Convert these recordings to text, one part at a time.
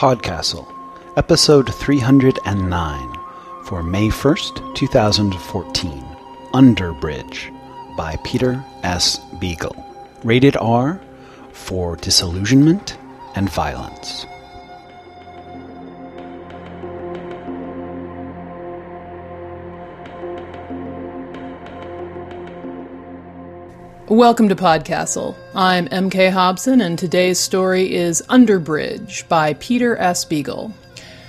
Podcastle, episode 309 for May 1st, 2014. Underbridge by Peter S. Beagle. Rated R for disillusionment and violence. Welcome to Podcastle. I'm MK Hobson, and today's story is Underbridge by Peter S. Beagle.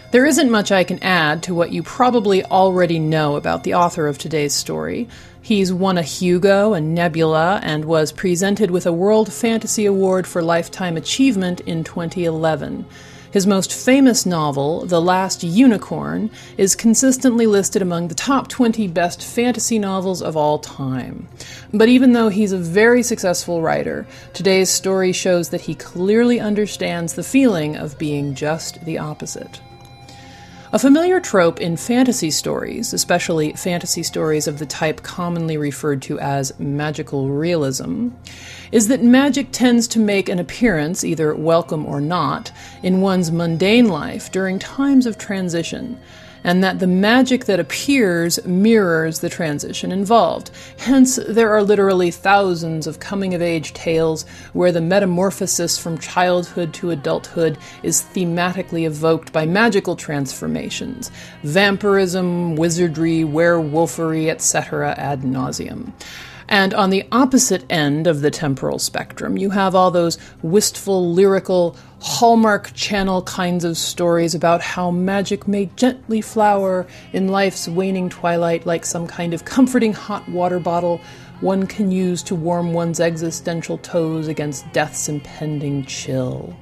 There isn't much I can add to what you probably already know about the author of today's story. He's won a Hugo, a Nebula, and was presented with a World Fantasy Award for Lifetime Achievement in 2011. His most famous novel, The Last Unicorn, is consistently listed among the top 20 best fantasy novels of all time. But even though he's a very successful writer, today's story shows that he clearly understands the feeling of being just the opposite. A familiar trope in fantasy stories, especially fantasy stories of the type commonly referred to as magical realism, is that magic tends to make an appearance, either welcome or not, in one's mundane life during times of transition, and that the magic that appears mirrors the transition involved. Hence, there are literally thousands of coming of age tales where the metamorphosis from childhood to adulthood is thematically evoked by magical transformations vampirism, wizardry, werewolfery, etc., ad nauseum. And on the opposite end of the temporal spectrum, you have all those wistful, lyrical, Hallmark Channel kinds of stories about how magic may gently flower in life's waning twilight like some kind of comforting hot water bottle one can use to warm one's existential toes against death's impending chill.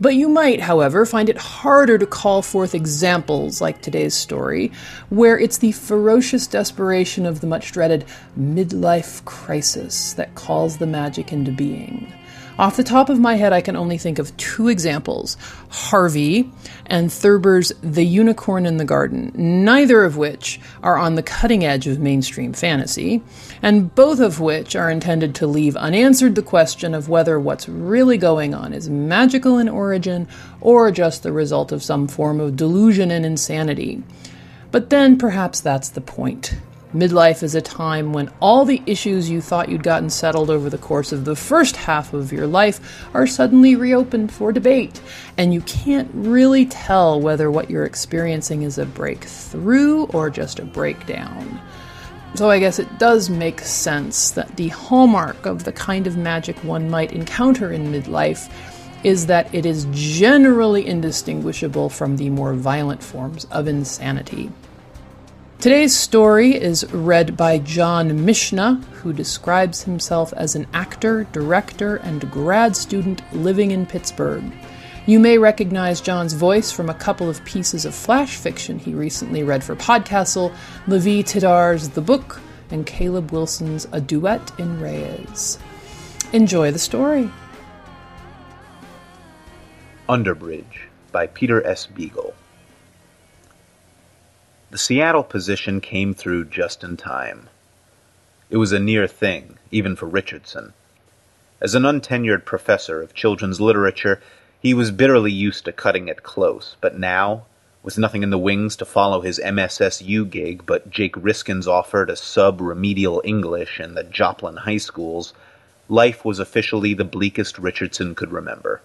But you might, however, find it harder to call forth examples like today's story, where it's the ferocious desperation of the much dreaded midlife crisis that calls the magic into being. Off the top of my head, I can only think of two examples Harvey and Thurber's The Unicorn in the Garden, neither of which are on the cutting edge of mainstream fantasy, and both of which are intended to leave unanswered the question of whether what's really going on is magical in origin or just the result of some form of delusion and insanity. But then perhaps that's the point. Midlife is a time when all the issues you thought you'd gotten settled over the course of the first half of your life are suddenly reopened for debate, and you can't really tell whether what you're experiencing is a breakthrough or just a breakdown. So I guess it does make sense that the hallmark of the kind of magic one might encounter in midlife is that it is generally indistinguishable from the more violent forms of insanity. Today's story is read by John Mishna, who describes himself as an actor, director, and grad student living in Pittsburgh. You may recognize John's voice from a couple of pieces of flash fiction he recently read for Podcastle Lavie Tidhar's The Book and Caleb Wilson's A Duet in Reyes. Enjoy the story. Underbridge by Peter S. Beagle. The Seattle position came through just in time. It was a near thing, even for Richardson. As an untenured professor of children's literature, he was bitterly used to cutting it close, but now, with nothing in the wings to follow his MSSU gig but Jake Riskin's offer to sub remedial English in the Joplin high schools, life was officially the bleakest Richardson could remember.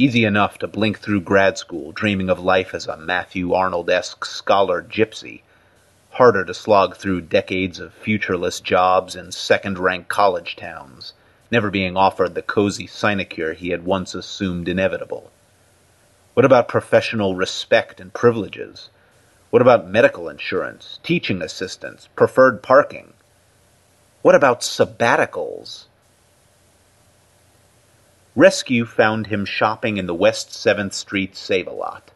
Easy enough to blink through grad school dreaming of life as a Matthew Arnold esque scholar gypsy. Harder to slog through decades of futureless jobs in second rank college towns, never being offered the cozy sinecure he had once assumed inevitable. What about professional respect and privileges? What about medical insurance, teaching assistants, preferred parking? What about sabbaticals? Rescue found him shopping in the West 7th Street Save-A-Lot.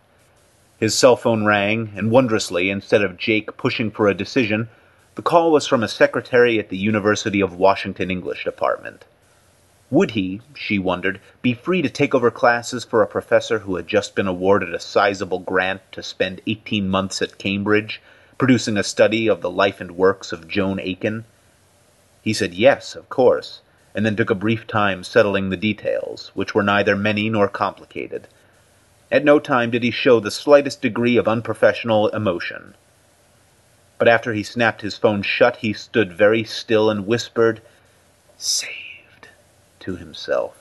His cell phone rang, and wondrously, instead of Jake pushing for a decision, the call was from a secretary at the University of Washington English Department. Would he, she wondered, be free to take over classes for a professor who had just been awarded a sizable grant to spend 18 months at Cambridge, producing a study of the life and works of Joan Aiken? He said yes, of course and then took a brief time settling the details, which were neither many nor complicated. At no time did he show the slightest degree of unprofessional emotion. But after he snapped his phone shut, he stood very still and whispered, Saved, to himself.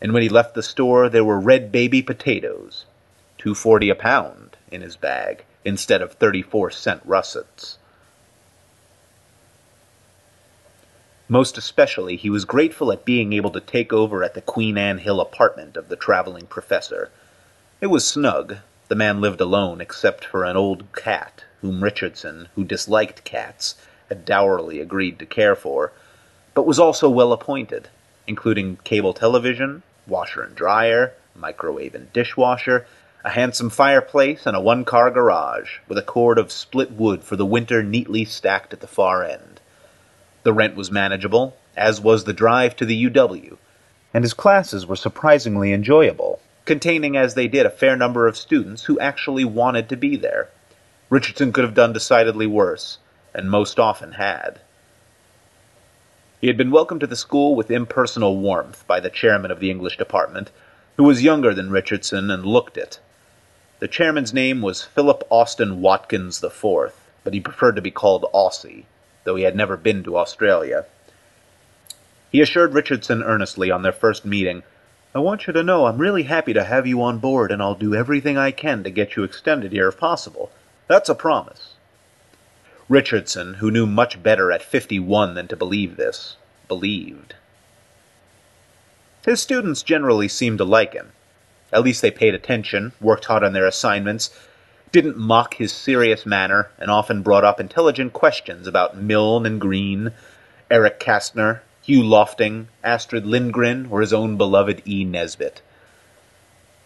And when he left the store, there were red baby potatoes, two forty a pound, in his bag, instead of thirty-four cent russets. Most especially, he was grateful at being able to take over at the Queen Anne Hill apartment of the traveling professor. It was snug. The man lived alone except for an old cat, whom Richardson, who disliked cats, had dourly agreed to care for, but was also well appointed, including cable television, washer and dryer, microwave and dishwasher, a handsome fireplace, and a one car garage, with a cord of split wood for the winter neatly stacked at the far end. The rent was manageable, as was the drive to the UW, and his classes were surprisingly enjoyable containing as they did a fair number of students who actually wanted to be there. Richardson could have done decidedly worse, and most often had. He had been welcomed to the school with impersonal warmth by the chairman of the English department, who was younger than Richardson and looked it. The chairman's name was Philip Austin Watkins IV, but he preferred to be called Aussie, though he had never been to Australia. He assured Richardson earnestly on their first meeting I want you to know I'm really happy to have you on board, and I'll do everything I can to get you extended here if possible. That's a promise. Richardson, who knew much better at fifty one than to believe this, believed. His students generally seemed to like him. At least they paid attention, worked hard on their assignments, didn't mock his serious manner, and often brought up intelligent questions about Milne and Green, Eric Kastner, Hugh Lofting, Astrid Lindgren, or his own beloved E. Nesbit.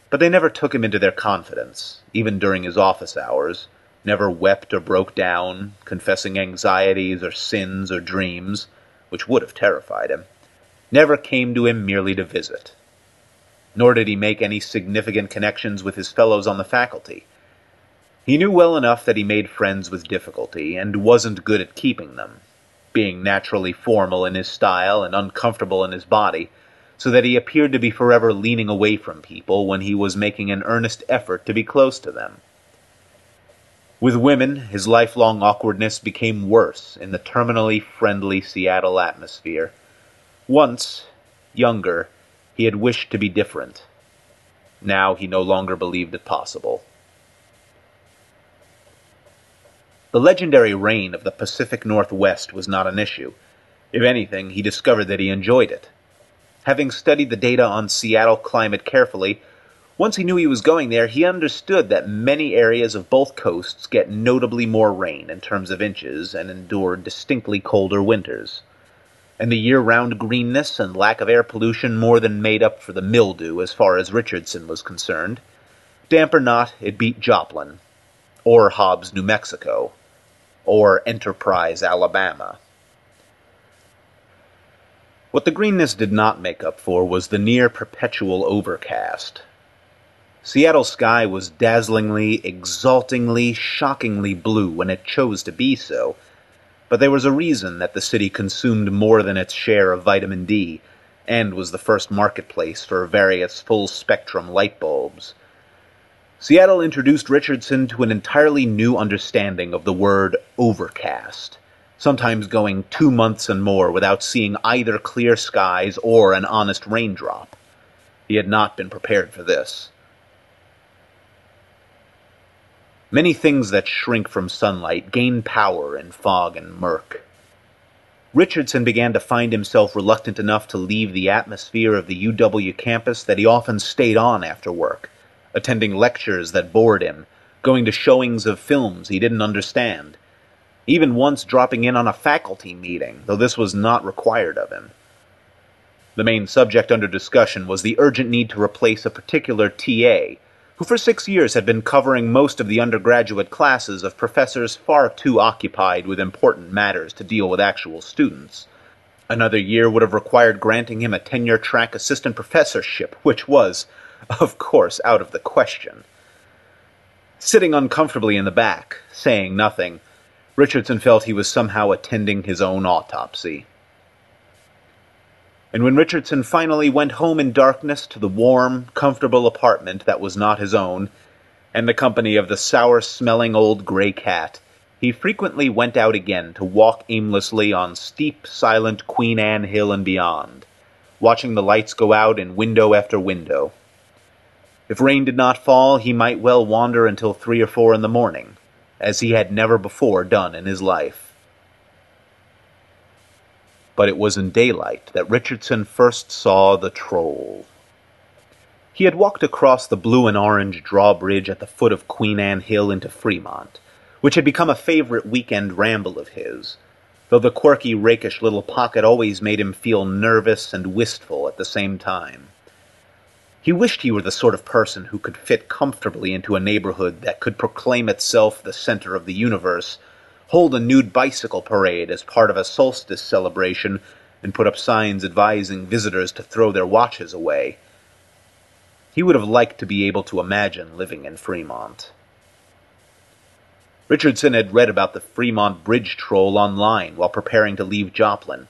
But they never took him into their confidence, even during his office hours, never wept or broke down, confessing anxieties or sins or dreams, which would have terrified him, never came to him merely to visit. Nor did he make any significant connections with his fellows on the faculty. He knew well enough that he made friends with difficulty, and wasn't good at keeping them, being naturally formal in his style and uncomfortable in his body, so that he appeared to be forever leaning away from people when he was making an earnest effort to be close to them. With women, his lifelong awkwardness became worse in the terminally friendly Seattle atmosphere. Once, younger, he had wished to be different. Now he no longer believed it possible. The legendary rain of the Pacific Northwest was not an issue. If anything, he discovered that he enjoyed it. Having studied the data on Seattle climate carefully, once he knew he was going there, he understood that many areas of both coasts get notably more rain in terms of inches and endure distinctly colder winters. And the year round greenness and lack of air pollution more than made up for the mildew as far as Richardson was concerned. Damp or not, it beat Joplin. Or Hobbs, New Mexico or Enterprise, Alabama. What the greenness did not make up for was the near perpetual overcast. Seattle's sky was dazzlingly, exaltingly, shockingly blue when it chose to be so, but there was a reason that the city consumed more than its share of vitamin D and was the first marketplace for various full spectrum light bulbs. Seattle introduced Richardson to an entirely new understanding of the word overcast, sometimes going two months and more without seeing either clear skies or an honest raindrop. He had not been prepared for this. Many things that shrink from sunlight gain power in fog and murk. Richardson began to find himself reluctant enough to leave the atmosphere of the UW campus that he often stayed on after work attending lectures that bored him, going to showings of films he didn't understand, even once dropping in on a faculty meeting, though this was not required of him. The main subject under discussion was the urgent need to replace a particular TA, who for six years had been covering most of the undergraduate classes of professors far too occupied with important matters to deal with actual students. Another year would have required granting him a tenure track assistant professorship, which was, of course, out of the question. Sitting uncomfortably in the back, saying nothing, Richardson felt he was somehow attending his own autopsy. And when Richardson finally went home in darkness to the warm, comfortable apartment that was not his own, and the company of the sour smelling old gray cat, he frequently went out again to walk aimlessly on steep, silent Queen Anne Hill and beyond, watching the lights go out in window after window. If rain did not fall, he might well wander until three or four in the morning, as he had never before done in his life. But it was in daylight that Richardson first saw the troll. He had walked across the blue and orange drawbridge at the foot of Queen Anne Hill into Fremont, which had become a favorite weekend ramble of his, though the quirky, rakish little pocket always made him feel nervous and wistful at the same time. He wished he were the sort of person who could fit comfortably into a neighborhood that could proclaim itself the center of the universe, hold a nude bicycle parade as part of a solstice celebration, and put up signs advising visitors to throw their watches away. He would have liked to be able to imagine living in Fremont. Richardson had read about the Fremont Bridge Troll online while preparing to leave Joplin.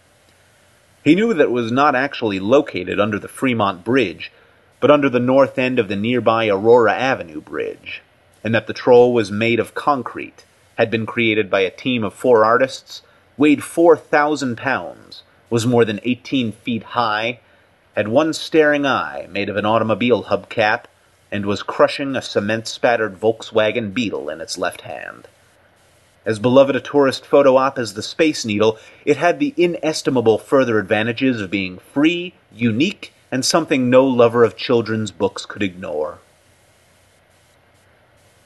He knew that it was not actually located under the Fremont Bridge, but under the north end of the nearby Aurora Avenue Bridge, and that the troll was made of concrete, had been created by a team of four artists, weighed 4,000 pounds, was more than 18 feet high, had one staring eye made of an automobile hubcap, and was crushing a cement spattered Volkswagen Beetle in its left hand. As beloved a tourist photo op as the Space Needle, it had the inestimable further advantages of being free, unique, and something no lover of children's books could ignore.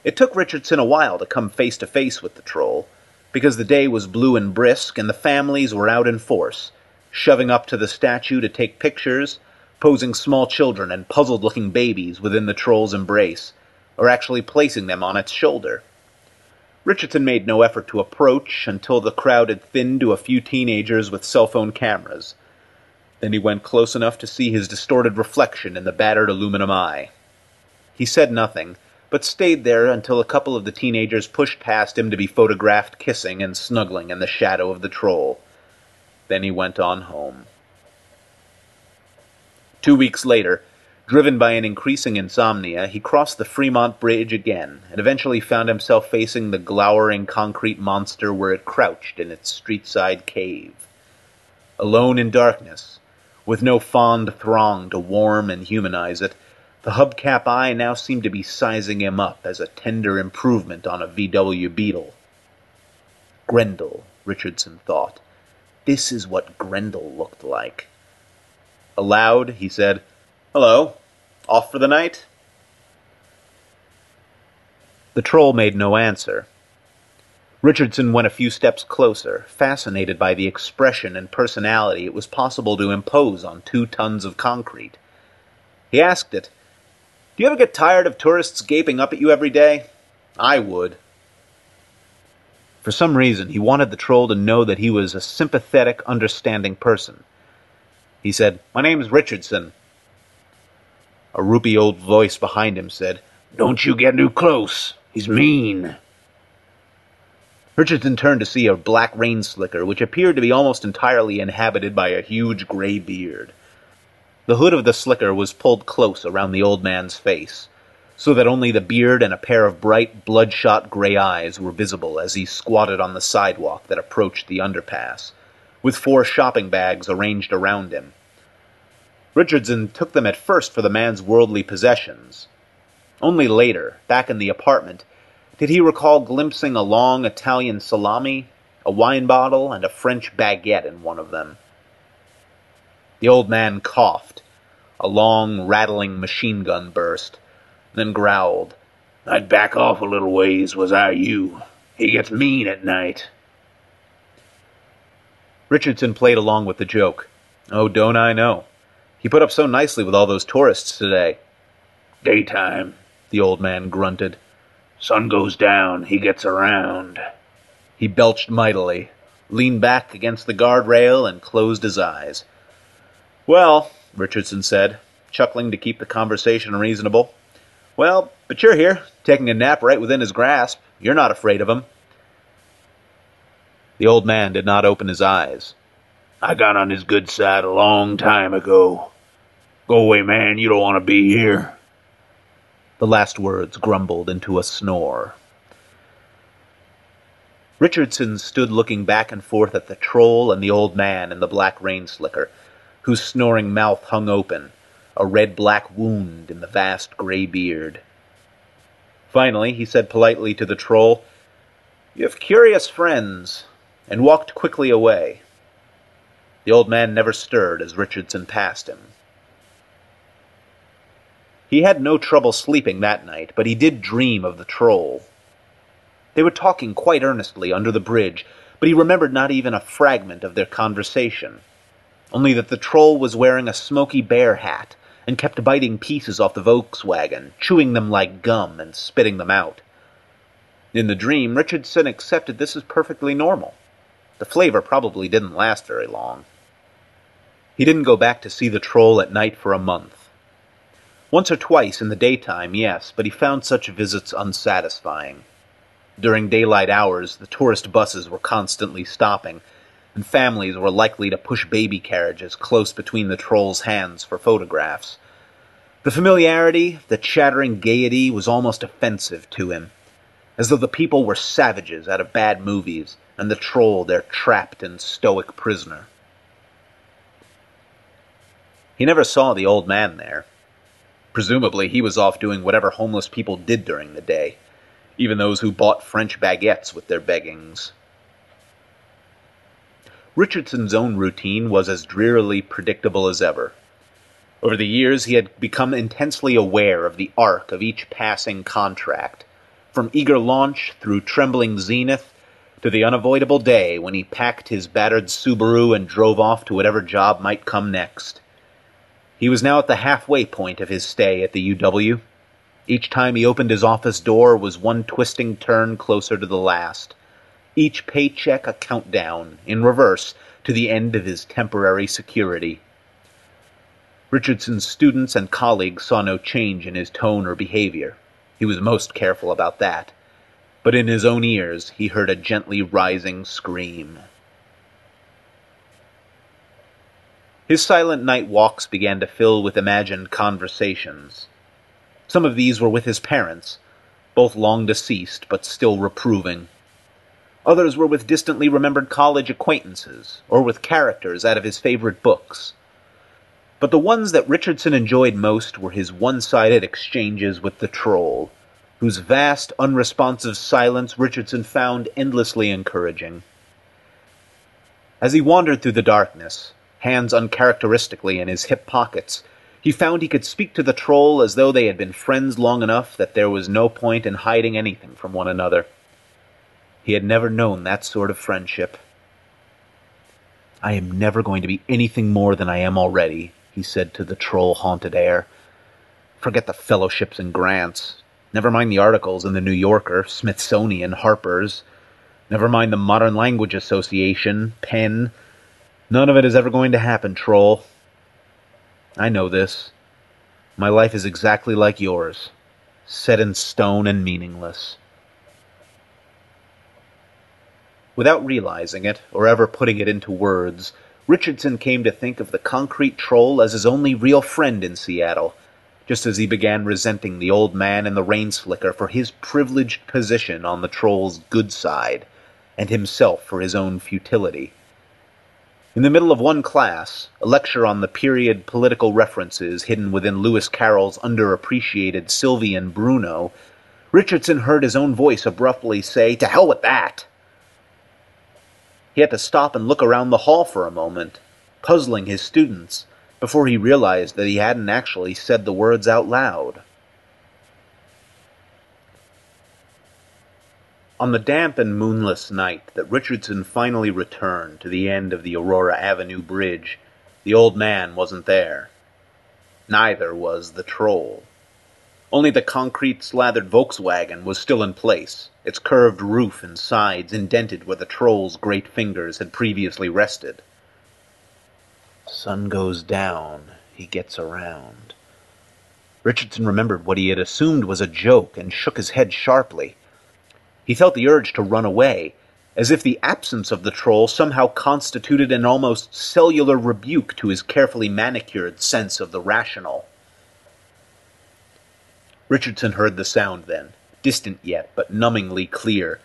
It took Richardson a while to come face to face with the troll, because the day was blue and brisk and the families were out in force, shoving up to the statue to take pictures, posing small children and puzzled looking babies within the troll's embrace, or actually placing them on its shoulder. Richardson made no effort to approach until the crowd had thinned to a few teenagers with cell phone cameras. Then he went close enough to see his distorted reflection in the battered aluminum eye. He said nothing, but stayed there until a couple of the teenagers pushed past him to be photographed kissing and snuggling in the shadow of the troll. Then he went on home. Two weeks later, driven by an increasing insomnia, he crossed the Fremont Bridge again and eventually found himself facing the glowering concrete monster where it crouched in its street-side cave. Alone in darkness, with no fond throng to warm and humanize it, the hubcap eye now seemed to be sizing him up as a tender improvement on a VW Beetle. Grendel, Richardson thought. This is what Grendel looked like. Aloud, he said, Hello, off for the night? The troll made no answer. Richardson went a few steps closer, fascinated by the expression and personality it was possible to impose on two tons of concrete. He asked it, Do you ever get tired of tourists gaping up at you every day? I would. For some reason, he wanted the troll to know that he was a sympathetic, understanding person. He said, My name's Richardson. A roopy old voice behind him said, Don't you get too close. He's mean. Richardson turned to see a black rain slicker, which appeared to be almost entirely inhabited by a huge gray beard. The hood of the slicker was pulled close around the old man's face, so that only the beard and a pair of bright, bloodshot gray eyes were visible as he squatted on the sidewalk that approached the underpass, with four shopping bags arranged around him. Richardson took them at first for the man's worldly possessions. Only later, back in the apartment, did he recall glimpsing a long Italian salami, a wine bottle, and a French baguette in one of them. The old man coughed. A long, rattling machine gun burst, then growled. I'd back off a little ways, was I you. He gets mean at night. Richardson played along with the joke. Oh, don't I know. He put up so nicely with all those tourists today. Daytime, the old man grunted. Sun goes down, he gets around. He belched mightily, leaned back against the guardrail, and closed his eyes. Well, Richardson said, chuckling to keep the conversation reasonable. Well, but you're here, taking a nap right within his grasp. You're not afraid of him. The old man did not open his eyes. I got on his good side a long time ago. Go away, man. You don't want to be here. The last words grumbled into a snore. Richardson stood looking back and forth at the troll and the old man in the black rain slicker, whose snoring mouth hung open, a red black wound in the vast gray beard. Finally, he said politely to the troll, You have curious friends, and walked quickly away. The old man never stirred as Richardson passed him. He had no trouble sleeping that night, but he did dream of the troll. They were talking quite earnestly under the bridge, but he remembered not even a fragment of their conversation, only that the troll was wearing a smoky bear hat and kept biting pieces off the Volkswagen, chewing them like gum and spitting them out. In the dream, Richardson accepted this as perfectly normal. The flavor probably didn't last very long. He didn't go back to see the troll at night for a month. Once or twice in the daytime, yes, but he found such visits unsatisfying. During daylight hours, the tourist buses were constantly stopping, and families were likely to push baby carriages close between the troll's hands for photographs. The familiarity, the chattering gaiety was almost offensive to him, as though the people were savages out of bad movies, and the troll their trapped and stoic prisoner. He never saw the old man there. Presumably, he was off doing whatever homeless people did during the day, even those who bought French baguettes with their beggings. Richardson's own routine was as drearily predictable as ever. Over the years, he had become intensely aware of the arc of each passing contract, from eager launch through trembling zenith to the unavoidable day when he packed his battered Subaru and drove off to whatever job might come next. He was now at the halfway point of his stay at the UW. Each time he opened his office door was one twisting turn closer to the last each paycheck a countdown, in reverse, to the end of his temporary security. Richardson's students and colleagues saw no change in his tone or behavior. He was most careful about that. But in his own ears, he heard a gently rising scream. His silent night walks began to fill with imagined conversations. Some of these were with his parents, both long deceased but still reproving. Others were with distantly remembered college acquaintances, or with characters out of his favorite books. But the ones that Richardson enjoyed most were his one sided exchanges with the troll, whose vast, unresponsive silence Richardson found endlessly encouraging. As he wandered through the darkness, hands uncharacteristically in his hip pockets, he found he could speak to the troll as though they had been friends long enough that there was no point in hiding anything from one another. He had never known that sort of friendship. I am never going to be anything more than I am already, he said to the troll haunted air. Forget the fellowships and grants. Never mind the articles in the New Yorker, Smithsonian, Harper's. Never mind the Modern Language Association, PEN. None of it is ever going to happen, troll. I know this. My life is exactly like yours, set in stone and meaningless. Without realizing it, or ever putting it into words, Richardson came to think of the concrete troll as his only real friend in Seattle, just as he began resenting the old man and the rain slicker for his privileged position on the troll's good side, and himself for his own futility. In the middle of one class, a lecture on the period political references hidden within Lewis Carroll's underappreciated Sylvie and Bruno, Richardson heard his own voice abruptly say, To hell with that! He had to stop and look around the hall for a moment, puzzling his students, before he realized that he hadn't actually said the words out loud. On the damp and moonless night that Richardson finally returned to the end of the Aurora Avenue bridge, the old man wasn't there. Neither was the troll. Only the concrete slathered Volkswagen was still in place, its curved roof and sides indented where the troll's great fingers had previously rested. Sun goes down, he gets around. Richardson remembered what he had assumed was a joke and shook his head sharply. He felt the urge to run away, as if the absence of the troll somehow constituted an almost cellular rebuke to his carefully manicured sense of the rational. Richardson heard the sound then, distant yet, but numbingly clear,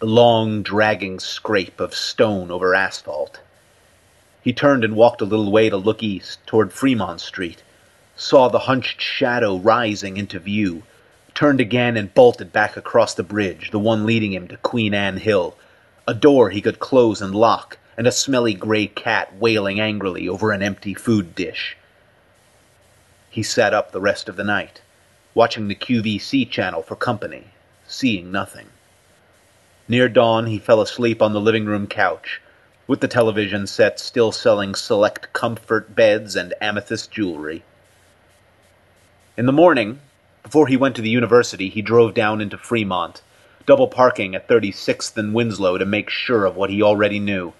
the long, dragging scrape of stone over asphalt. He turned and walked a little way to look east, toward Fremont Street, saw the hunched shadow rising into view, turned again and bolted back across the bridge, the one leading him to Queen Anne Hill, a door he could close and lock, and a smelly gray cat wailing angrily over an empty food dish. He sat up the rest of the night, watching the QVC channel for company, seeing nothing. Near dawn, he fell asleep on the living room couch, with the television set still selling select comfort beds and amethyst jewelry. In the morning, before he went to the university, he drove down into Fremont double parking at 36th and Winslow to make sure of what he already knew.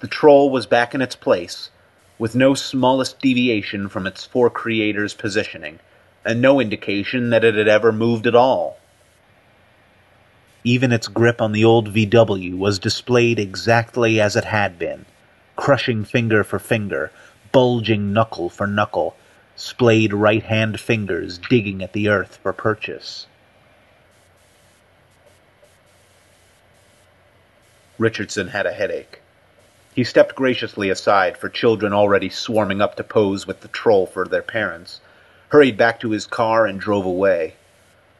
The troll was back in its place, with no smallest deviation from its four creators' positioning, and no indication that it had ever moved at all. Even its grip on the old VW was displayed exactly as it had been, crushing finger for finger, bulging knuckle for knuckle, splayed right hand fingers digging at the earth for purchase. Richardson had a headache. He stepped graciously aside for children already swarming up to pose with the troll for their parents, hurried back to his car, and drove away.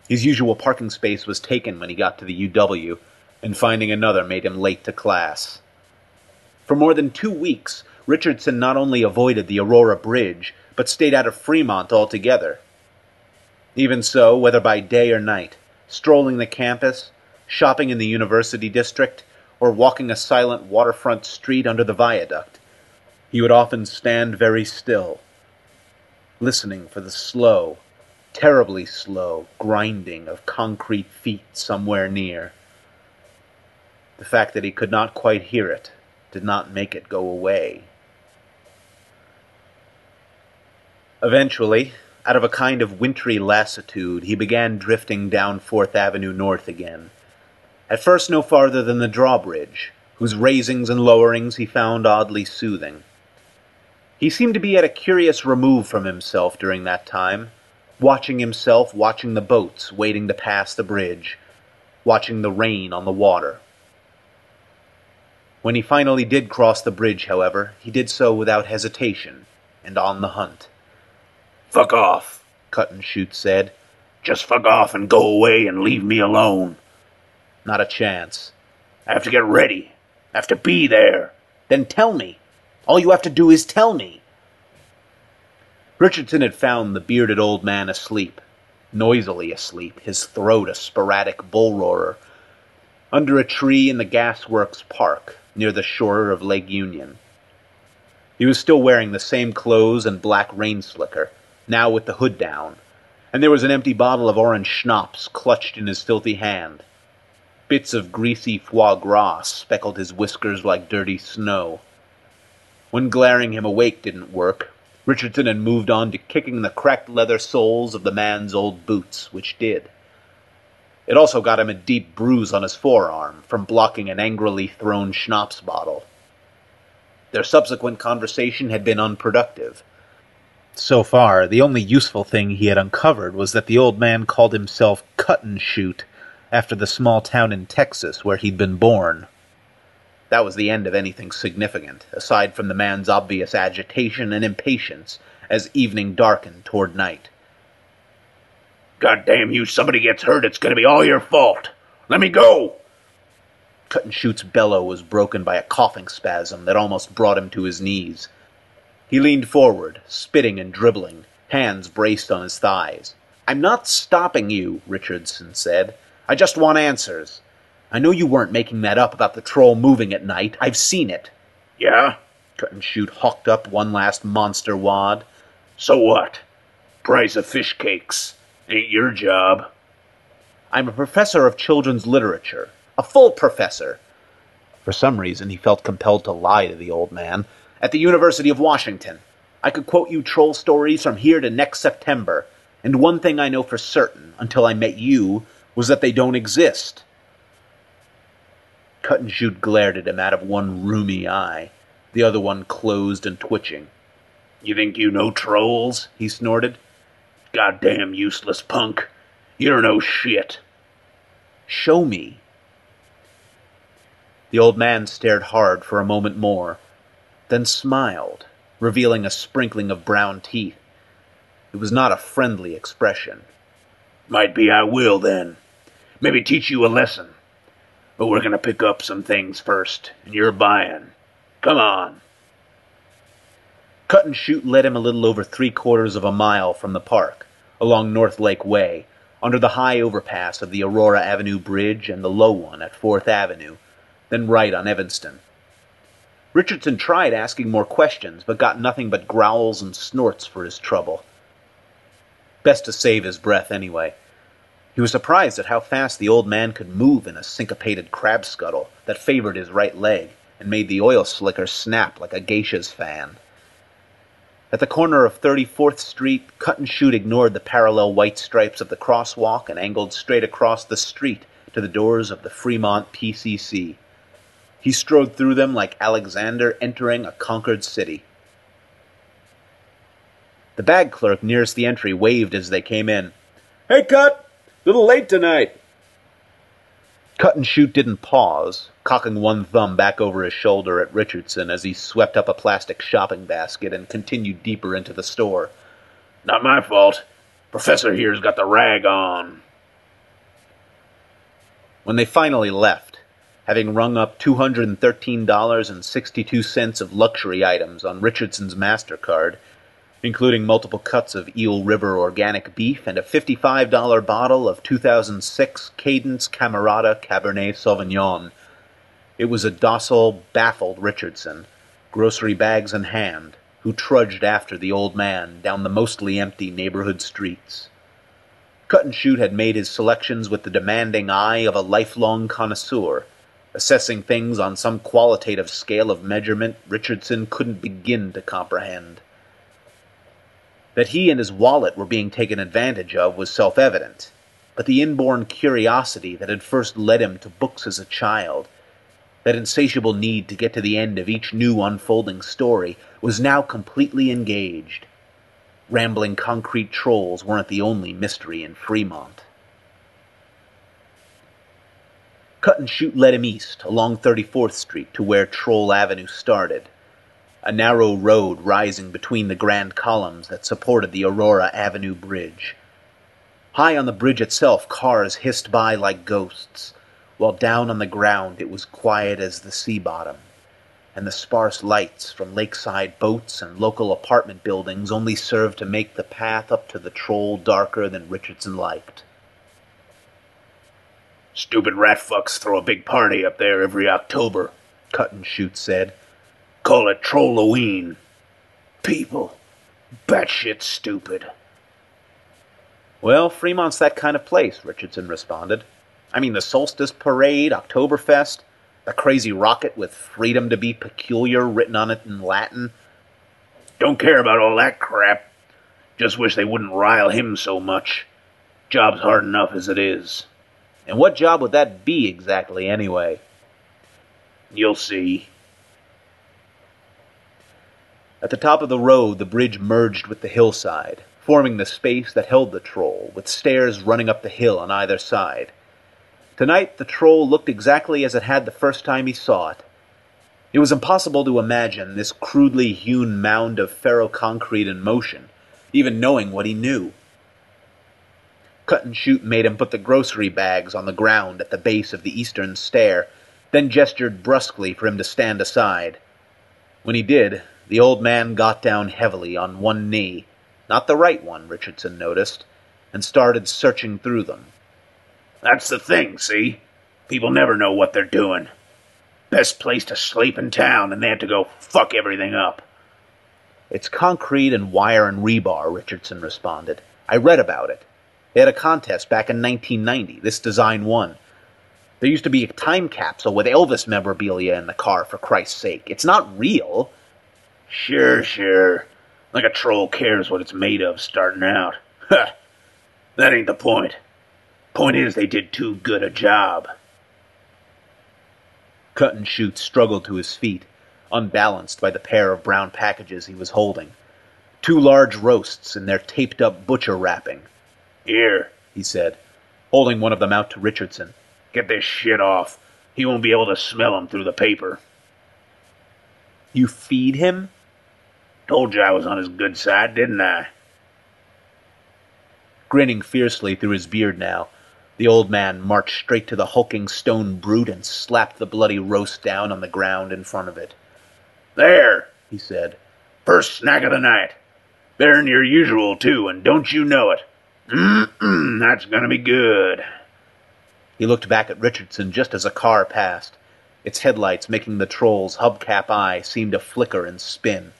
His usual parking space was taken when he got to the UW, and finding another made him late to class. For more than two weeks, Richardson not only avoided the Aurora Bridge, but stayed out of Fremont altogether. Even so, whether by day or night, strolling the campus, shopping in the university district, or walking a silent waterfront street under the viaduct, he would often stand very still, listening for the slow, terribly slow grinding of concrete feet somewhere near. The fact that he could not quite hear it did not make it go away. Eventually, out of a kind of wintry lassitude, he began drifting down Fourth Avenue North again at first no farther than the drawbridge, whose raisings and lowerings he found oddly soothing. He seemed to be at a curious remove from himself during that time, watching himself, watching the boats waiting to pass the bridge, watching the rain on the water. When he finally did cross the bridge, however, he did so without hesitation and on the hunt. Fuck off, Cut and Shoot said. Just fuck off and go away and leave me alone. Not a chance. I have to get ready. I have to be there. Then tell me. All you have to do is tell me. Richardson had found the bearded old man asleep, noisily asleep, his throat a sporadic bull roarer, under a tree in the Gasworks Park near the shore of Lake Union. He was still wearing the same clothes and black rain slicker, now with the hood down, and there was an empty bottle of orange schnapps clutched in his filthy hand. Bits of greasy foie gras speckled his whiskers like dirty snow. When glaring him awake didn't work, Richardson had moved on to kicking the cracked leather soles of the man's old boots, which did. It also got him a deep bruise on his forearm from blocking an angrily thrown schnapps bottle. Their subsequent conversation had been unproductive. So far, the only useful thing he had uncovered was that the old man called himself Cut and Shoot after the small town in Texas where he'd been born. That was the end of anything significant, aside from the man's obvious agitation and impatience as evening darkened toward night. God damn you, somebody gets hurt, it's gonna be all your fault. Let me go! Cut and Shoot's bellow was broken by a coughing spasm that almost brought him to his knees. He leaned forward, spitting and dribbling, hands braced on his thighs. I'm not stopping you, Richardson said. I just want answers. I know you weren't making that up about the troll moving at night. I've seen it. Yeah? Cut and Shoot hawked up one last monster wad. So what? Price of fish cakes. Ain't your job. I'm a professor of children's literature. A full professor. For some reason, he felt compelled to lie to the old man. At the University of Washington. I could quote you troll stories from here to next September. And one thing I know for certain, until I met you, was that they don't exist. Cut and Shoot glared at him out of one rheumy eye, the other one closed and twitching. You think you know trolls? he snorted. Goddamn useless punk. You don't know shit. Show me. The old man stared hard for a moment more, then smiled, revealing a sprinkling of brown teeth. It was not a friendly expression. Might be I will then. Maybe teach you a lesson. But we're gonna pick up some things first, and you're buying. Come on. Cut and Shoot led him a little over three quarters of a mile from the park, along North Lake Way, under the high overpass of the Aurora Avenue Bridge and the low one at Fourth Avenue, then right on Evanston. Richardson tried asking more questions, but got nothing but growls and snorts for his trouble. Best to save his breath anyway. He was surprised at how fast the old man could move in a syncopated crab scuttle that favored his right leg and made the oil slicker snap like a geisha's fan. At the corner of 34th Street, Cut and Shoot ignored the parallel white stripes of the crosswalk and angled straight across the street to the doors of the Fremont PCC. He strode through them like Alexander entering a conquered city. The bag clerk nearest the entry waved as they came in. Hey, Cut! Little late tonight. Cut and Shoot didn't pause, cocking one thumb back over his shoulder at Richardson as he swept up a plastic shopping basket and continued deeper into the store. Not my fault. Professor here's got the rag on. When they finally left, having rung up $213.62 of luxury items on Richardson's MasterCard, including multiple cuts of Eel River organic beef and a $55 bottle of 2006 Cadence Camerata Cabernet Sauvignon. It was a docile, baffled Richardson, grocery bags in hand, who trudged after the old man down the mostly empty neighborhood streets. Cut and Shoot had made his selections with the demanding eye of a lifelong connoisseur, assessing things on some qualitative scale of measurement Richardson couldn't begin to comprehend. That he and his wallet were being taken advantage of was self evident, but the inborn curiosity that had first led him to books as a child, that insatiable need to get to the end of each new unfolding story, was now completely engaged. Rambling concrete trolls weren't the only mystery in Fremont. Cut and Shoot led him east along 34th Street to where Troll Avenue started a narrow road rising between the grand columns that supported the Aurora Avenue Bridge. High on the bridge itself, cars hissed by like ghosts, while down on the ground it was quiet as the sea bottom, and the sparse lights from lakeside boats and local apartment buildings only served to make the path up to the troll darker than Richardson liked. Stupid rat fucks throw a big party up there every October, Cut and Shoot said. Call it Trolloween. People. Batshit stupid. Well, Fremont's that kind of place, Richardson responded. I mean, the Solstice Parade, Oktoberfest, the crazy rocket with freedom to be peculiar written on it in Latin. Don't care about all that crap. Just wish they wouldn't rile him so much. Job's hard enough as it is. And what job would that be exactly, anyway? You'll see. At the top of the road, the bridge merged with the hillside, forming the space that held the troll, with stairs running up the hill on either side. Tonight, the troll looked exactly as it had the first time he saw it. It was impossible to imagine this crudely hewn mound of ferro concrete in motion, even knowing what he knew. Cut and Shoot made him put the grocery bags on the ground at the base of the eastern stair, then gestured brusquely for him to stand aside. When he did, the old man got down heavily on one knee, not the right one, Richardson noticed, and started searching through them. That's the thing, see? People never know what they're doing. Best place to sleep in town, and they have to go fuck everything up. It's concrete and wire and rebar, Richardson responded. I read about it. They had a contest back in 1990. This design won. There used to be a time capsule with Elvis memorabilia in the car, for Christ's sake. It's not real. Sure, sure. Like a troll cares what it's made of starting out. Ha! That ain't the point. Point is, they did too good a job. Cut and Shoot struggled to his feet, unbalanced by the pair of brown packages he was holding. Two large roasts in their taped up butcher wrapping. Here, he said, holding one of them out to Richardson. Get this shit off. He won't be able to smell 'em through the paper. You feed him? Told you I was on his good side, didn't I? Grinning fiercely through his beard now, the old man marched straight to the hulking stone brute and slapped the bloody roast down on the ground in front of it. There, he said. First snack of the night. Better than your usual, too, and don't you know it. Mmm, that's gonna be good. He looked back at Richardson just as a car passed, its headlights making the troll's hubcap eye seem to flicker and spin.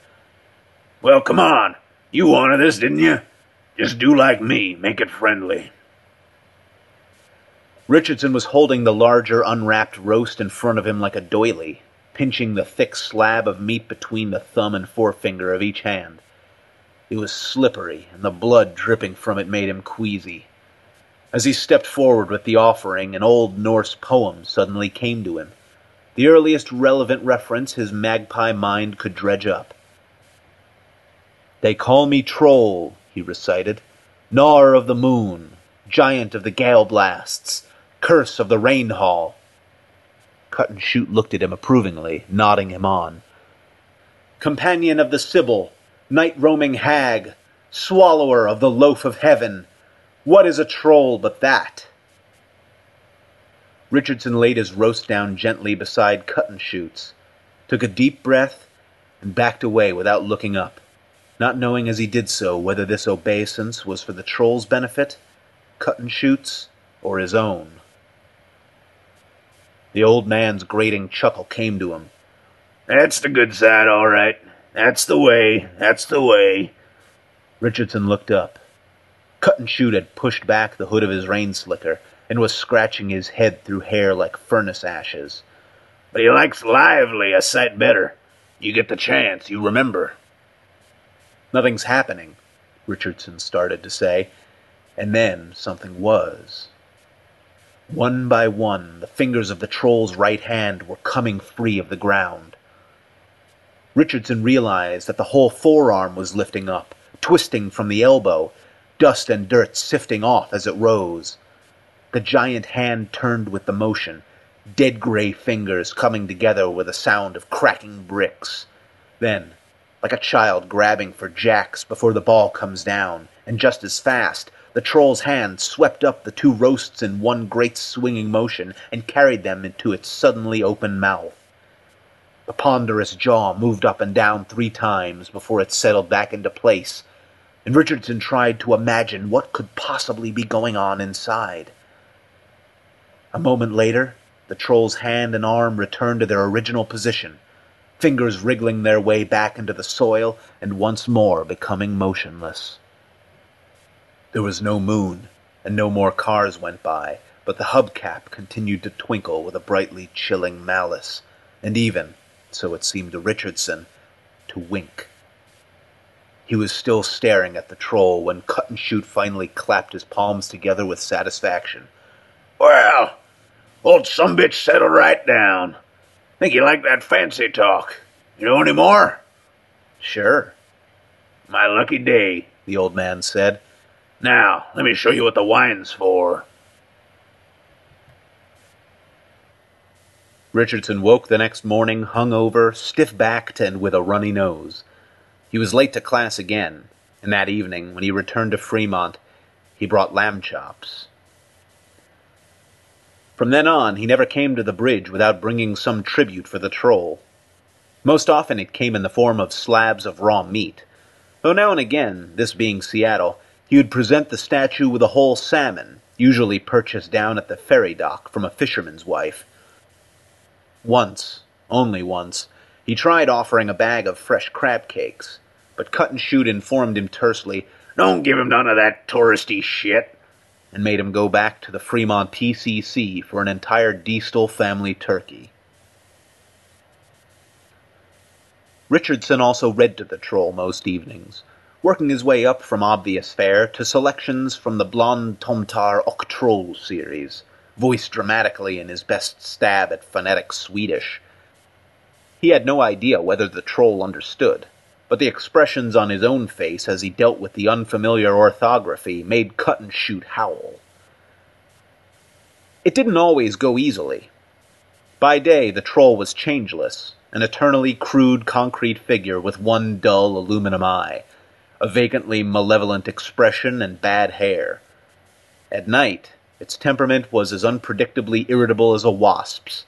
Well, come on. You wanted this, didn't you? Just do like me, make it friendly. Richardson was holding the larger unwrapped roast in front of him like a doily, pinching the thick slab of meat between the thumb and forefinger of each hand. It was slippery, and the blood dripping from it made him queasy. As he stepped forward with the offering, an old Norse poem suddenly came to him, the earliest relevant reference his magpie mind could dredge up. They call me Troll, he recited, Gnawer of the moon, giant of the gale blasts, curse of the rain hall. Cut and Shoot looked at him approvingly, nodding him on. Companion of the Sibyl, night roaming hag, swallower of the loaf of heaven, what is a troll but that? Richardson laid his roast down gently beside Cut and Shoot's, took a deep breath, and backed away without looking up not knowing as he did so whether this obeisance was for the troll's benefit, cut and shoots, or his own. The old man's grating chuckle came to him. That's the good side, all right. That's the way. That's the way. Richardson looked up. Cut and Shoot had pushed back the hood of his rain slicker and was scratching his head through hair like furnace ashes. But he likes lively a sight better. You get the chance, you remember. Nothing's happening, Richardson started to say, and then something was. One by one, the fingers of the troll's right hand were coming free of the ground. Richardson realized that the whole forearm was lifting up, twisting from the elbow, dust and dirt sifting off as it rose. The giant hand turned with the motion, dead gray fingers coming together with a sound of cracking bricks. Then like a child grabbing for jacks before the ball comes down, and just as fast, the troll's hand swept up the two roasts in one great swinging motion and carried them into its suddenly open mouth. The ponderous jaw moved up and down three times before it settled back into place, and Richardson tried to imagine what could possibly be going on inside. A moment later, the troll's hand and arm returned to their original position, fingers wriggling their way back into the soil and once more becoming motionless. There was no moon, and no more cars went by, but the hubcap continued to twinkle with a brightly chilling malice, and even, so it seemed to Richardson, to wink. He was still staring at the troll when Cut and Shoot finally clapped his palms together with satisfaction. Well, old some bitch settled right down. Think you like that fancy talk. You know any more? Sure. My lucky day, the old man said. Now, let me show you what the wine's for. Richardson woke the next morning hungover, stiff backed, and with a runny nose. He was late to class again, and that evening, when he returned to Fremont, he brought lamb chops. From then on, he never came to the bridge without bringing some tribute for the troll. Most often it came in the form of slabs of raw meat, though now and again, this being Seattle, he would present the statue with a whole salmon, usually purchased down at the ferry dock from a fisherman's wife. Once, only once, he tried offering a bag of fresh crab cakes, but Cut and Shoot informed him tersely, Don't give him none of that touristy shit and made him go back to the Fremont PCC for an entire Diestel family turkey. Richardson also read to the troll most evenings, working his way up from obvious fare to selections from the Bland Tomtar och Troll series, voiced dramatically in his best stab at phonetic Swedish. He had no idea whether the troll understood, but the expressions on his own face as he dealt with the unfamiliar orthography made Cut and Shoot howl. It didn't always go easily. By day, the troll was changeless, an eternally crude concrete figure with one dull aluminum eye, a vacantly malevolent expression, and bad hair. At night, its temperament was as unpredictably irritable as a wasp's.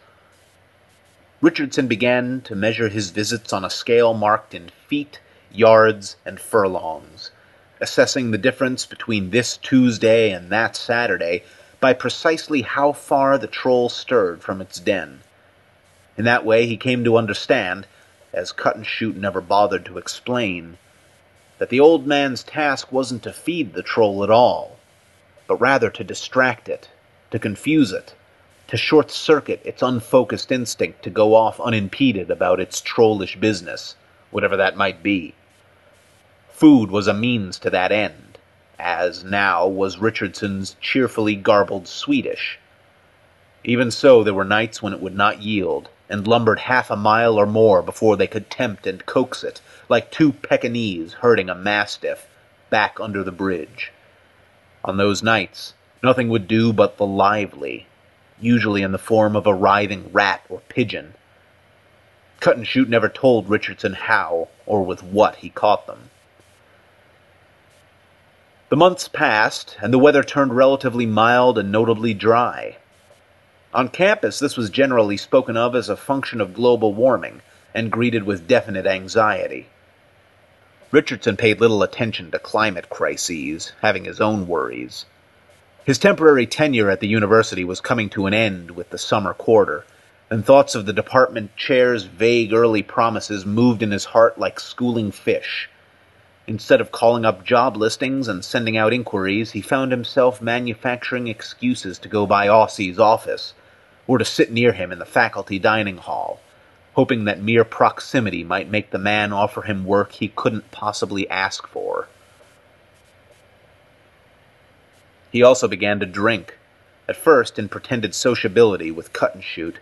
Richardson began to measure his visits on a scale marked in feet, yards, and furlongs, assessing the difference between this Tuesday and that Saturday by precisely how far the troll stirred from its den. In that way he came to understand, as Cut and Shoot never bothered to explain, that the old man's task wasn't to feed the troll at all, but rather to distract it, to confuse it, to short circuit its unfocused instinct to go off unimpeded about its trollish business, whatever that might be. Food was a means to that end, as now was Richardson's cheerfully garbled Swedish. Even so, there were nights when it would not yield, and lumbered half a mile or more before they could tempt and coax it, like two Pekingese herding a mastiff, back under the bridge. On those nights, nothing would do but the lively, usually in the form of a writhing rat or pigeon. Cut and Shoot never told Richardson how or with what he caught them. The months passed, and the weather turned relatively mild and notably dry. On campus, this was generally spoken of as a function of global warming and greeted with definite anxiety. Richardson paid little attention to climate crises, having his own worries. His temporary tenure at the university was coming to an end with the summer quarter, and thoughts of the department chair's vague early promises moved in his heart like schooling fish. Instead of calling up job listings and sending out inquiries, he found himself manufacturing excuses to go by Aussie's office, or to sit near him in the faculty dining hall, hoping that mere proximity might make the man offer him work he couldn't possibly ask for. He also began to drink, at first in pretended sociability with Cut and Shoot,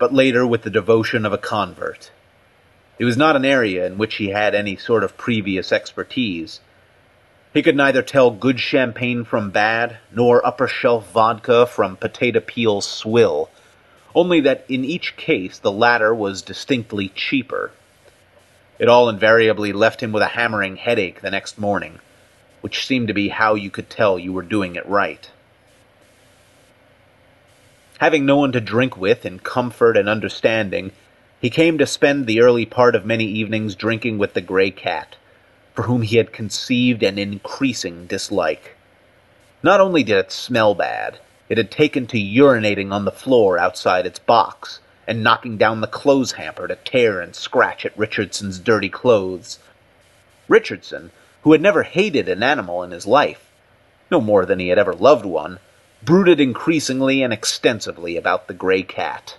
but later with the devotion of a convert. It was not an area in which he had any sort of previous expertise. He could neither tell good champagne from bad, nor upper shelf vodka from potato peel swill, only that in each case the latter was distinctly cheaper. It all invariably left him with a hammering headache the next morning which seemed to be how you could tell you were doing it right. Having no one to drink with in comfort and understanding, he came to spend the early part of many evenings drinking with the gray cat, for whom he had conceived an increasing dislike. Not only did it smell bad, it had taken to urinating on the floor outside its box, and knocking down the clothes hamper to tear and scratch at Richardson's dirty clothes. Richardson, who had never hated an animal in his life, no more than he had ever loved one, brooded increasingly and extensively about the gray cat.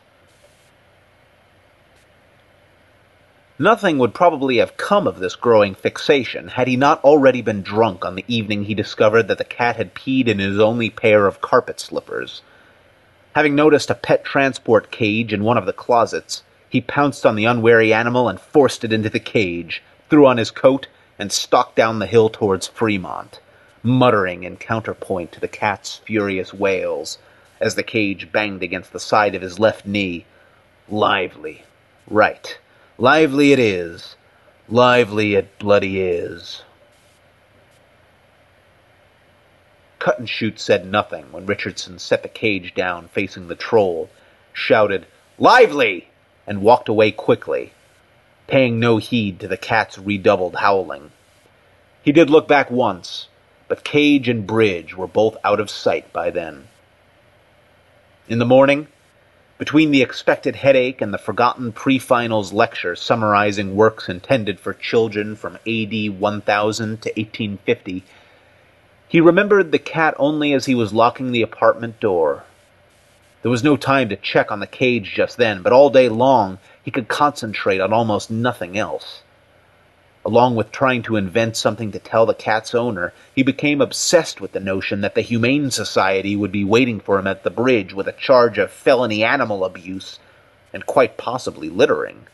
Nothing would probably have come of this growing fixation had he not already been drunk on the evening he discovered that the cat had peed in his only pair of carpet slippers. Having noticed a pet transport cage in one of the closets, he pounced on the unwary animal and forced it into the cage, threw on his coat, and stalked down the hill towards Fremont, muttering in counterpoint to the cat's furious wails as the cage banged against the side of his left knee. Lively. Right. Lively it is. Lively it bloody is. Cut and Shoot said nothing when Richardson set the cage down facing the troll, shouted, Lively! and walked away quickly, paying no heed to the cat's redoubled howling. He did look back once, but cage and bridge were both out of sight by then. In the morning, between the expected headache and the forgotten pre-finals lecture summarizing works intended for children from AD 1000 to 1850, he remembered the cat only as he was locking the apartment door. There was no time to check on the cage just then, but all day long he could concentrate on almost nothing else. Along with trying to invent something to tell the cat's owner, he became obsessed with the notion that the Humane Society would be waiting for him at the bridge with a charge of felony animal abuse and quite possibly littering.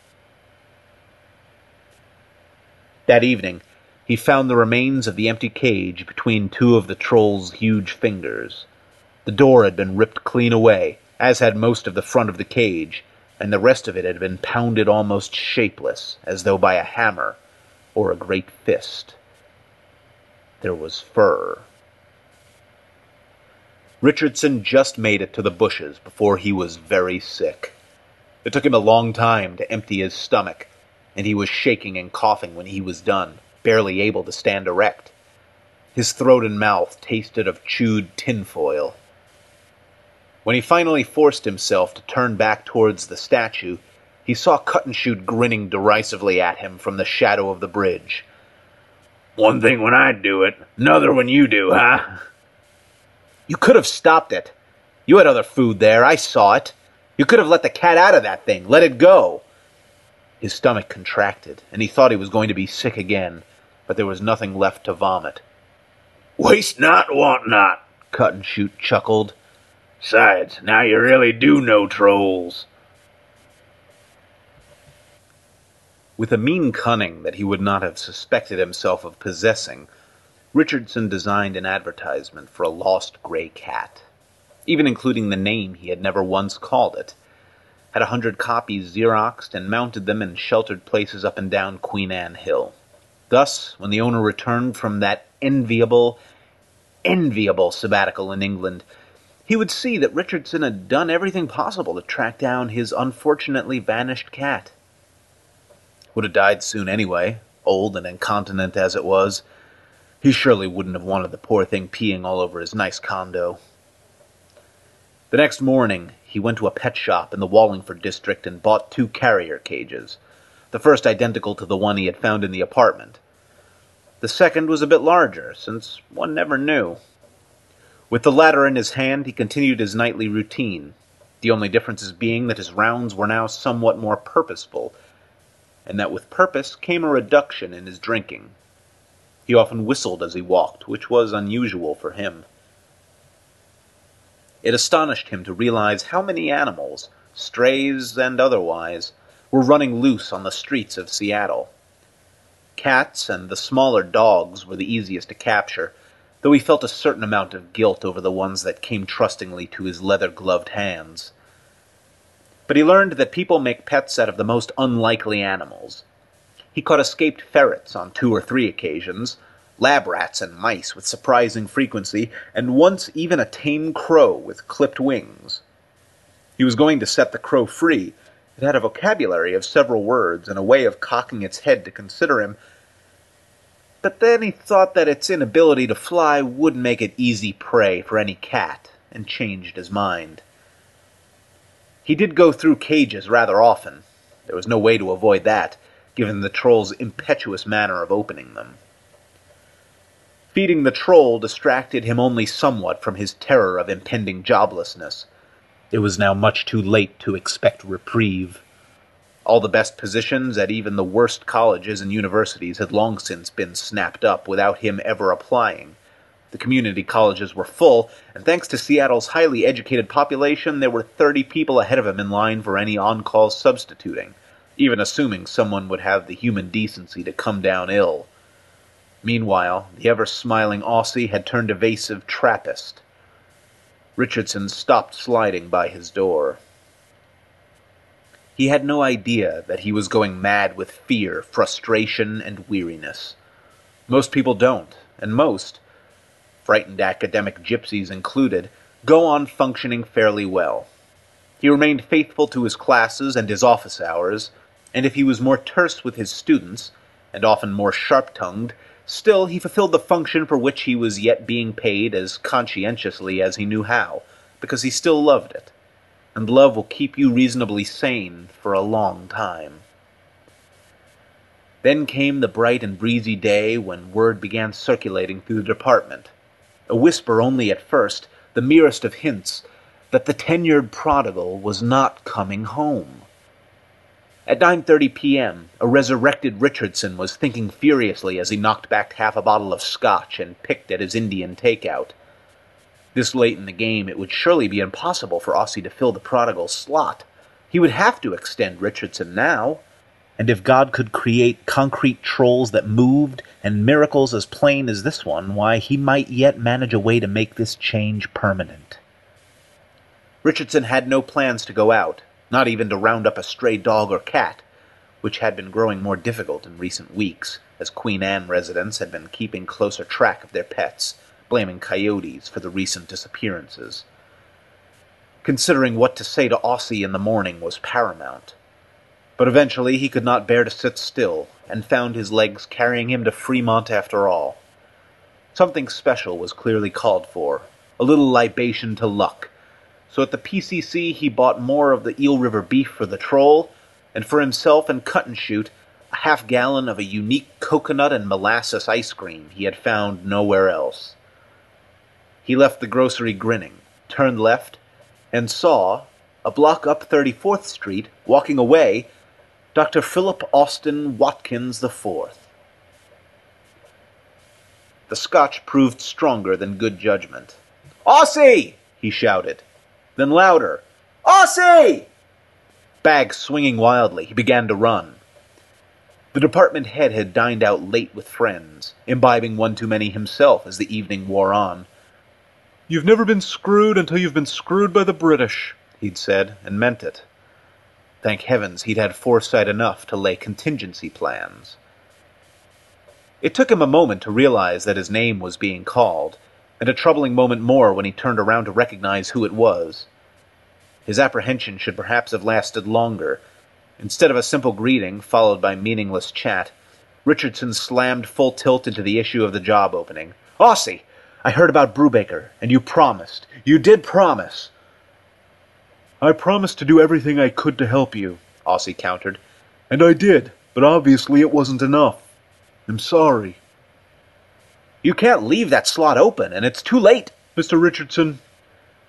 That evening, he found the remains of the empty cage between two of the troll's huge fingers. The door had been ripped clean away, as had most of the front of the cage, and the rest of it had been pounded almost shapeless, as though by a hammer or a great fist. There was fur. Richardson just made it to the bushes before he was very sick. It took him a long time to empty his stomach, and he was shaking and coughing when he was done, barely able to stand erect. His throat and mouth tasted of chewed tinfoil. When he finally forced himself to turn back towards the statue, he saw Cut and Shoot grinning derisively at him from the shadow of the bridge. One thing when I do it, another when you do, huh? You could have stopped it. You had other food there, I saw it. You could have let the cat out of that thing, let it go. His stomach contracted, and he thought he was going to be sick again, but there was nothing left to vomit. Waste not, want not, Cut and Shoot chuckled. Besides, now you really do know trolls. With a mean cunning that he would not have suspected himself of possessing, Richardson designed an advertisement for a lost gray cat, even including the name he had never once called it. Had a hundred copies xeroxed and mounted them in sheltered places up and down Queen Anne Hill. Thus, when the owner returned from that enviable, enviable sabbatical in England, he would see that Richardson had done everything possible to track down his unfortunately vanished cat. Would have died soon anyway, old and incontinent as it was. He surely wouldn't have wanted the poor thing peeing all over his nice condo. The next morning, he went to a pet shop in the Wallingford district and bought two carrier cages, the first identical to the one he had found in the apartment. The second was a bit larger, since one never knew. With the latter in his hand, he continued his nightly routine, the only differences being that his rounds were now somewhat more purposeful, and that with purpose came a reduction in his drinking. He often whistled as he walked, which was unusual for him. It astonished him to realize how many animals, strays and otherwise, were running loose on the streets of Seattle. Cats and the smaller dogs were the easiest to capture, though he felt a certain amount of guilt over the ones that came trustingly to his leather gloved hands. But he learned that people make pets out of the most unlikely animals. He caught escaped ferrets on two or three occasions, lab rats and mice with surprising frequency, and once even a tame crow with clipped wings. He was going to set the crow free. It had a vocabulary of several words and a way of cocking its head to consider him but then he thought that its inability to fly would make it easy prey for any cat, and changed his mind. He did go through cages rather often. There was no way to avoid that, given the troll's impetuous manner of opening them. Feeding the troll distracted him only somewhat from his terror of impending joblessness. It was now much too late to expect reprieve. All the best positions at even the worst colleges and universities had long since been snapped up without him ever applying. The community colleges were full, and thanks to Seattle's highly educated population, there were 30 people ahead of him in line for any on call substituting, even assuming someone would have the human decency to come down ill. Meanwhile, the ever smiling Aussie had turned evasive Trappist. Richardson stopped sliding by his door. He had no idea that he was going mad with fear, frustration, and weariness. Most people don't, and most, frightened academic gypsies included, go on functioning fairly well. He remained faithful to his classes and his office hours, and if he was more terse with his students, and often more sharp tongued, still he fulfilled the function for which he was yet being paid as conscientiously as he knew how, because he still loved it and love will keep you reasonably sane for a long time. Then came the bright and breezy day when word began circulating through the department. A whisper only at first, the merest of hints, that the tenured prodigal was not coming home. At 9:30 p.m., a resurrected Richardson was thinking furiously as he knocked back half a bottle of scotch and picked at his Indian takeout. This late in the game, it would surely be impossible for Aussie to fill the prodigal slot. He would have to extend Richardson now. And if God could create concrete trolls that moved and miracles as plain as this one, why, he might yet manage a way to make this change permanent. Richardson had no plans to go out, not even to round up a stray dog or cat, which had been growing more difficult in recent weeks, as Queen Anne residents had been keeping closer track of their pets, blaming coyotes for the recent disappearances. Considering what to say to Aussie in the morning was paramount. But eventually he could not bear to sit still, and found his legs carrying him to Fremont after all. Something special was clearly called for, a little libation to luck. So at the PCC he bought more of the Eel River beef for the troll, and for himself and Cut and Shoot a half gallon of a unique coconut and molasses ice cream he had found nowhere else. He left the grocery grinning, turned left, and saw, a block up 34th Street, walking away, Dr. Philip Austin Watkins IV. The scotch proved stronger than good judgment. Aussie! he shouted. Then louder, Aussie! Bag swinging wildly, he began to run. The department head had dined out late with friends, imbibing one too many himself as the evening wore on. You've never been screwed until you've been screwed by the British, he'd said, and meant it. Thank heavens he'd had foresight enough to lay contingency plans. It took him a moment to realize that his name was being called, and a troubling moment more when he turned around to recognize who it was. His apprehension should perhaps have lasted longer. Instead of a simple greeting, followed by meaningless chat, Richardson slammed full tilt into the issue of the job opening. Aussie! I heard about Brubaker, and you promised. You did promise. I promised to do everything I could to help you, Aussie countered. And I did, but obviously it wasn't enough. I'm sorry. You can't leave that slot open, and it's too late. Mr. Richardson,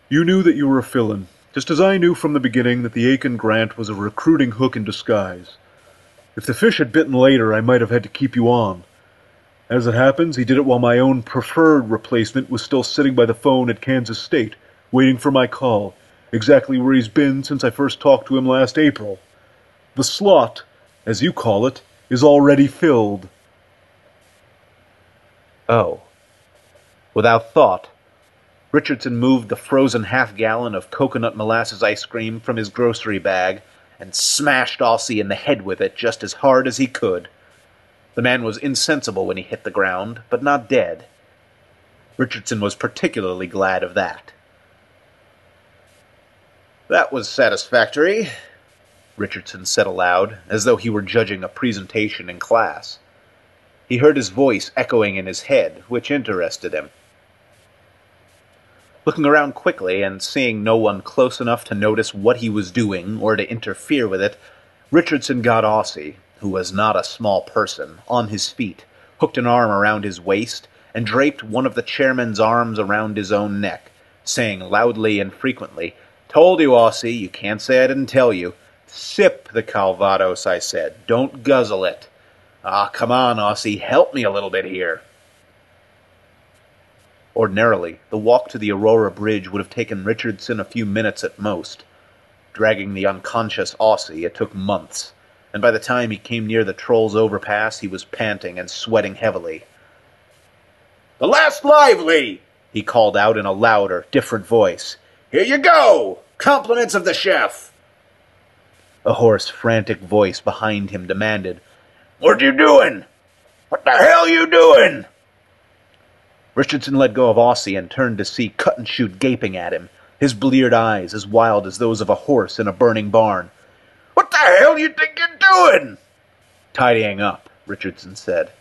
you knew that you were a fill-in, just as I knew from the beginning that the Aiken grant was a recruiting hook in disguise. If the fish had bitten later, I might have had to keep you on. As it happens, he did it while my own preferred replacement was still sitting by the phone at Kansas State, waiting for my call, exactly where he's been since I first talked to him last April. The slot, as you call it, is already filled. Oh. Without thought, Richardson moved the frozen half gallon of coconut molasses ice cream from his grocery bag and smashed Aussie in the head with it just as hard as he could. The man was insensible when he hit the ground, but not dead. Richardson was particularly glad of that. That was satisfactory, Richardson said aloud, as though he were judging a presentation in class. He heard his voice echoing in his head, which interested him. Looking around quickly and seeing no one close enough to notice what he was doing or to interfere with it, Richardson got Aussie, who was not a small person, on his feet, hooked an arm around his waist, and draped one of the chairman's arms around his own neck, saying loudly and frequently, Told you, Aussie, you can't say I didn't tell you. Sip the Calvados, I said. Don't guzzle it. Ah, come on, Aussie, help me a little bit here. Ordinarily, the walk to the Aurora Bridge would have taken Richardson a few minutes at most. Dragging the unconscious Aussie, it took months, and by the time he came near the Troll's overpass, he was panting and sweating heavily. The last lively! he called out in a louder, different voice. Here you go! Compliments of the chef! A hoarse, frantic voice behind him demanded, What you doing? What the hell you doing? Richardson let go of Aussie and turned to see Cut and Shoot gaping at him, his bleared eyes as wild as those of a horse in a burning barn. What the hell you think you're doing? Tidying up, Richardson said.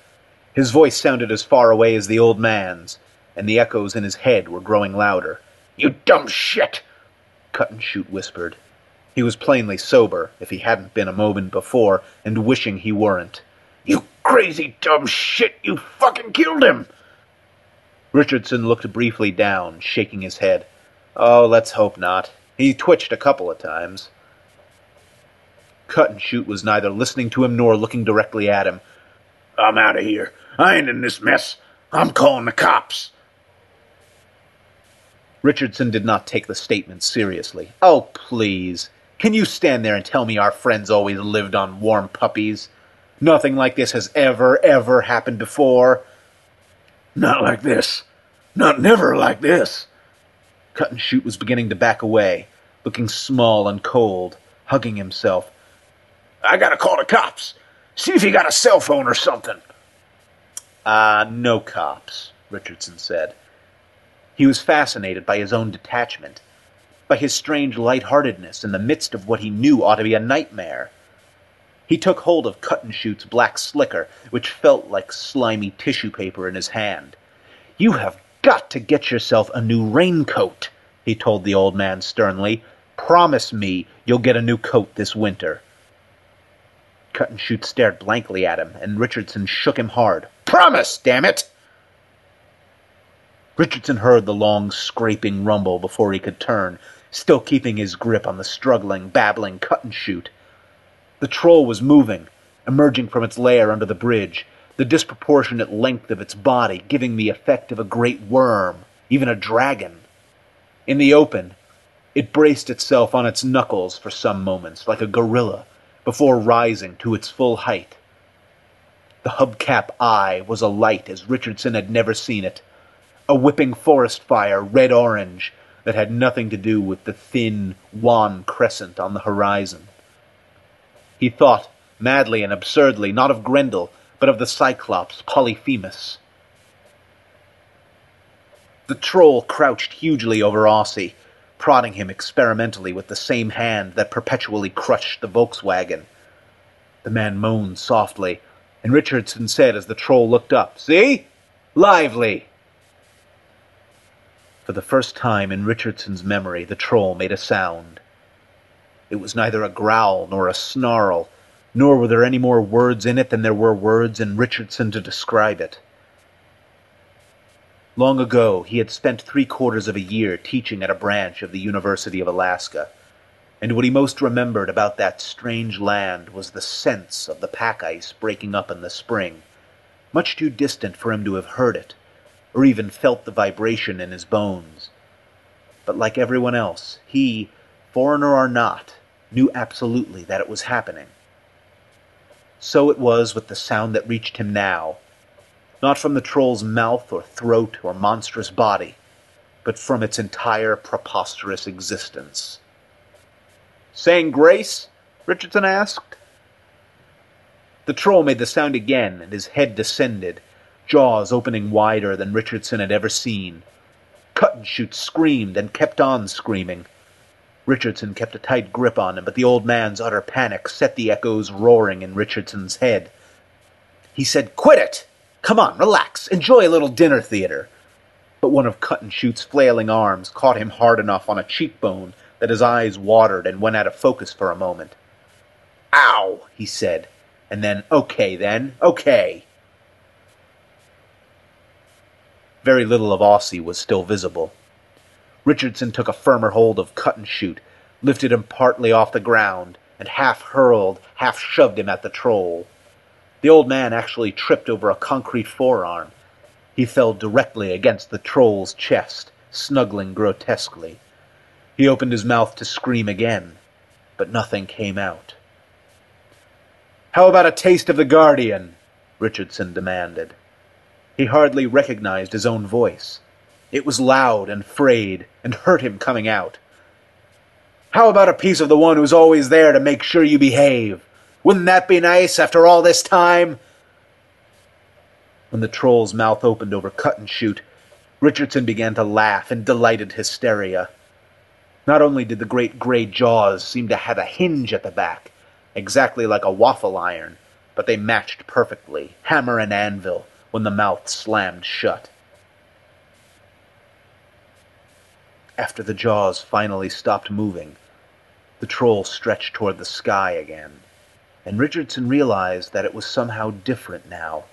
His voice sounded as far away as the old man's, and the echoes in his head were growing louder. You dumb shit! Cut and Shoot whispered. He was plainly sober, if he hadn't been a moment before, and wishing he weren't. You crazy dumb shit! You fucking killed him! Richardson looked briefly down, shaking his head. Oh, let's hope not. He twitched a couple of times. Cut and Shoot was neither listening to him nor looking directly at him. I'm out of here. I ain't in this mess. I'm calling the cops. Richardson did not take the statement seriously. Oh, please. Can you stand there and tell me our friends always lived on warm puppies? Nothing like this has ever, ever happened before. Not like this. Not never like this. Cut and Shoot was beginning to back away, looking small and cold, hugging himself. I gotta call the cops. See if you got a cell phone or something. Ah, uh, no cops, Richardson said. He was fascinated by his own detachment, by his strange light-heartedness in the midst of what he knew ought to be a nightmare. He took hold of Cut and Shoot's black slicker, which felt like slimy tissue paper in his hand. You have got to get yourself a new raincoat, he told the old man sternly. Promise me you'll get a new coat this winter. Cut and Shoot stared blankly at him, and Richardson shook him hard. Promise, damn it! Richardson heard the long, scraping rumble before he could turn, still keeping his grip on the struggling, babbling cut and shoot. The troll was moving, emerging from its lair under the bridge, the disproportionate length of its body giving the effect of a great worm, even a dragon. In the open, it braced itself on its knuckles for some moments, like a gorilla, before rising to its full height. The hubcap eye was alight as Richardson had never seen it a whipping forest fire, red orange, that had nothing to do with the thin, wan crescent on the horizon. He thought, madly and absurdly, not of Grendel, but of the Cyclops Polyphemus. The troll crouched hugely over Aussie, prodding him experimentally with the same hand that perpetually crushed the Volkswagen. The man moaned softly, and Richardson said as the troll looked up, See? Lively! For the first time in Richardson's memory, the troll made a sound. It was neither a growl nor a snarl, nor were there any more words in it than there were words in Richardson to describe it. Long ago, he had spent three quarters of a year teaching at a branch of the University of Alaska, and what he most remembered about that strange land was the sense of the pack ice breaking up in the spring, much too distant for him to have heard it or even felt the vibration in his bones. But like everyone else, he, foreigner or not, knew absolutely that it was happening. So it was with the sound that reached him now, not from the troll's mouth or throat or monstrous body, but from its entire preposterous existence. Saying grace? Richardson asked. The troll made the sound again, and his head descended, jaws opening wider than Richardson had ever seen. Cut and Shoot screamed and kept on screaming. Richardson kept a tight grip on him, but the old man's utter panic set the echoes roaring in Richardson's head. He said, Quit it! Come on, relax, enjoy a little dinner theater. But one of Cut and Shoot's flailing arms caught him hard enough on a cheekbone that his eyes watered and went out of focus for a moment. Ow, he said, and then, okay then, okay. Very little of Aussie was still visible. Richardson took a firmer hold of Cut and Shoot, lifted him partly off the ground, and half hurled, half shoved him at the troll. The old man actually tripped over a concrete forearm. He fell directly against the troll's chest, snuggling grotesquely. He opened his mouth to scream again, but nothing came out. How about a taste of the Guardian? Richardson demanded. He hardly recognized his own voice. It was loud and frayed and hurt him coming out. How about a piece of the one who's always there to make sure you behave? Wouldn't that be nice after all this time? When the troll's mouth opened over cut and shoot, Richardson began to laugh in delighted hysteria. Not only did the great gray jaws seem to have a hinge at the back, exactly like a waffle iron, but they matched perfectly, hammer and anvil, when the mouth slammed shut. After the jaws finally stopped moving, the troll stretched toward the sky again, and Richardson realized that it was somehow different now,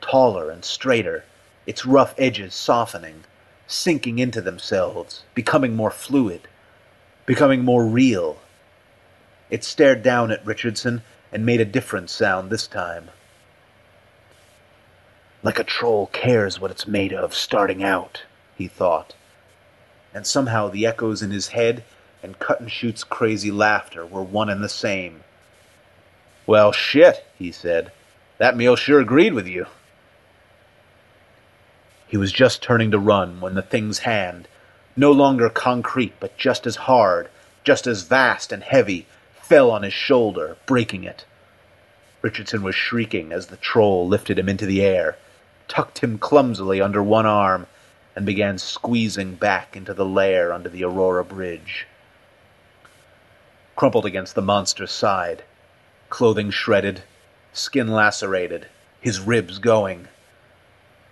taller and straighter, its rough edges softening, sinking into themselves, becoming more fluid, becoming more real. It stared down at Richardson and made a different sound this time. Like a troll cares what it's made of starting out, he thought. And somehow the echoes in his head and Cut and Shoot's crazy laughter were one and the same. Well, shit, he said. That meal sure agreed with you. He was just turning to run when the thing's hand, no longer concrete but just as hard, just as vast and heavy, fell on his shoulder, breaking it. Richardson was shrieking as the troll lifted him into the air, tucked him clumsily under one arm, and began squeezing back into the lair under the Aurora Bridge. Crumpled against the monster's side, clothing shredded, skin lacerated, his ribs going,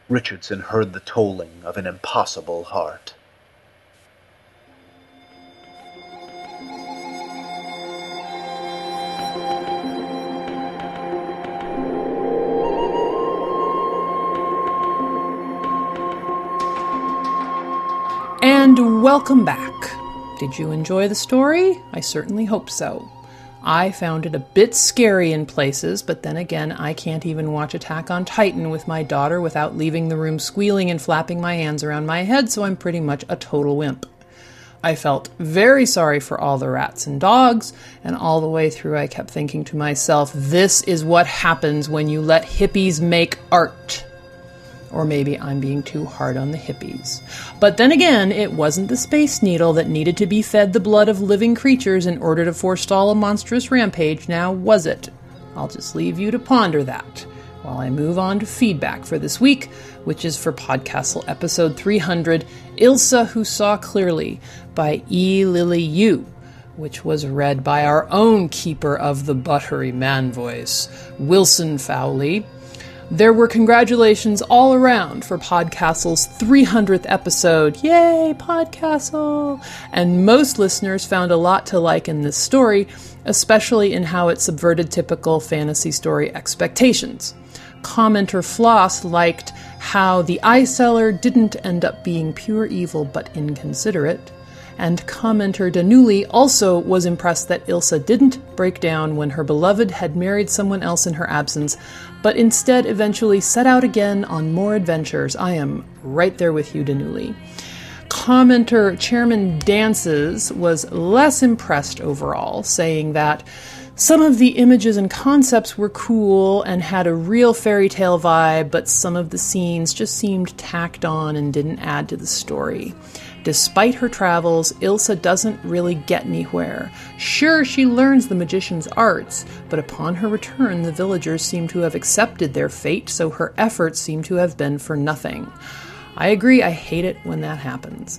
Richardson heard the tolling of an impossible heart. And welcome back. Did you enjoy the story? I certainly hope so. I found it a bit scary in places, but then again, I can't even watch Attack on Titan with my daughter without leaving the room squealing and flapping my hands around my head, so I'm pretty much a total wimp. I felt very sorry for all the rats and dogs, and all the way through I kept thinking to myself, this is what happens when you let hippies make art. Or maybe I'm being too hard on the hippies. But then again, it wasn't the Space Needle that needed to be fed the blood of living creatures in order to forestall a monstrous rampage, now was it? I'll just leave you to ponder that while I move on to feedback for this week, which is for Podcastle episode 300 Ilse Who Saw Clearly by E. Lily Yu, which was read by our own keeper of the buttery man voice, Wilson Fowlie. There were congratulations all around for Podcastle's 300th episode. Yay, Podcastle! And most listeners found a lot to like in this story, especially in how it subverted typical fantasy story expectations. Commenter Floss liked how the eye seller didn't end up being pure evil but inconsiderate. And commenter Danuli also was impressed that Ilse didn't break down when her beloved had married someone else in her absence, but instead eventually set out again on more adventures. I am right there with you, Danuli. Commenter Chairman Dances was less impressed overall, saying that some of the images and concepts were cool and had a real fairy tale vibe, but some of the scenes just seemed tacked on and didn't add to the story. Despite her travels, Ilse doesn't really get anywhere. Sure, she learns the magician's arts, but upon her return, the villagers seem to have accepted their fate, so her efforts seem to have been for nothing. I agree, I hate it when that happens.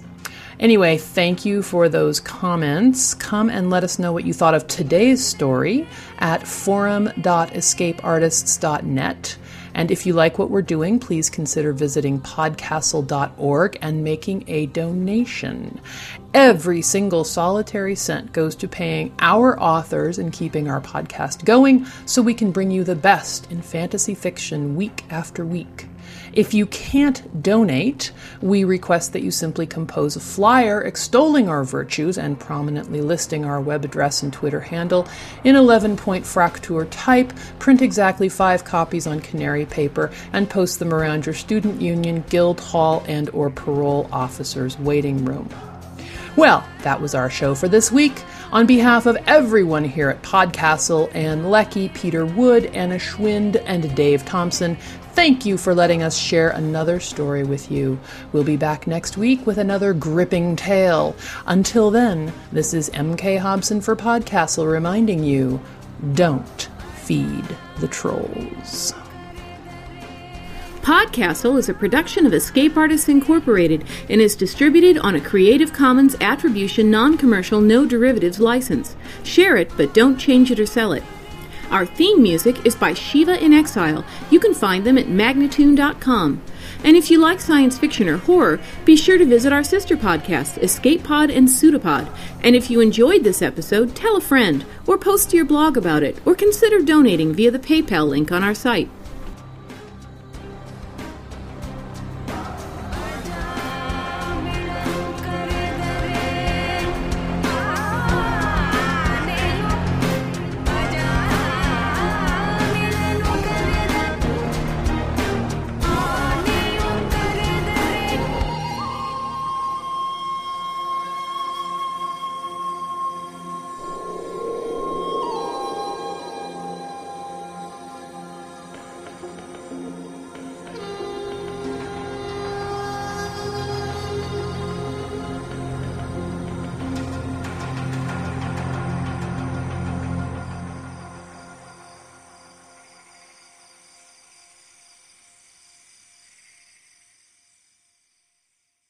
Anyway, thank you for those comments. Come and let us know what you thought of today's story at forum.escapeartists.net. And if you like what we're doing, please consider visiting podcastle.org and making a donation. Every single solitary cent goes to paying our authors and keeping our podcast going so we can bring you the best in fantasy fiction week after week. If you can't donate, we request that you simply compose a flyer extolling our virtues and prominently listing our web address and Twitter handle in 11 point Fraktur type, print exactly five copies on canary paper, and post them around your student union, guild hall, and or parole officer's waiting room. Well, that was our show for this week. On behalf of everyone here at Podcastle and Lecky, Peter Wood, Anna Schwind, and Dave Thompson, Thank you for letting us share another story with you. We'll be back next week with another gripping tale. Until then, this is MK Hobson for Podcastle reminding you don't feed the trolls. Podcastle is a production of Escape Artists Incorporated and is distributed on a Creative Commons Attribution Non Commercial No Derivatives license. Share it, but don't change it or sell it. Our theme music is by Shiva in Exile. You can find them at magnatune.com. And if you like science fiction or horror, be sure to visit our sister podcasts, Escape Pod and Pseudopod. And if you enjoyed this episode, tell a friend, or post to your blog about it, or consider donating via the PayPal link on our site.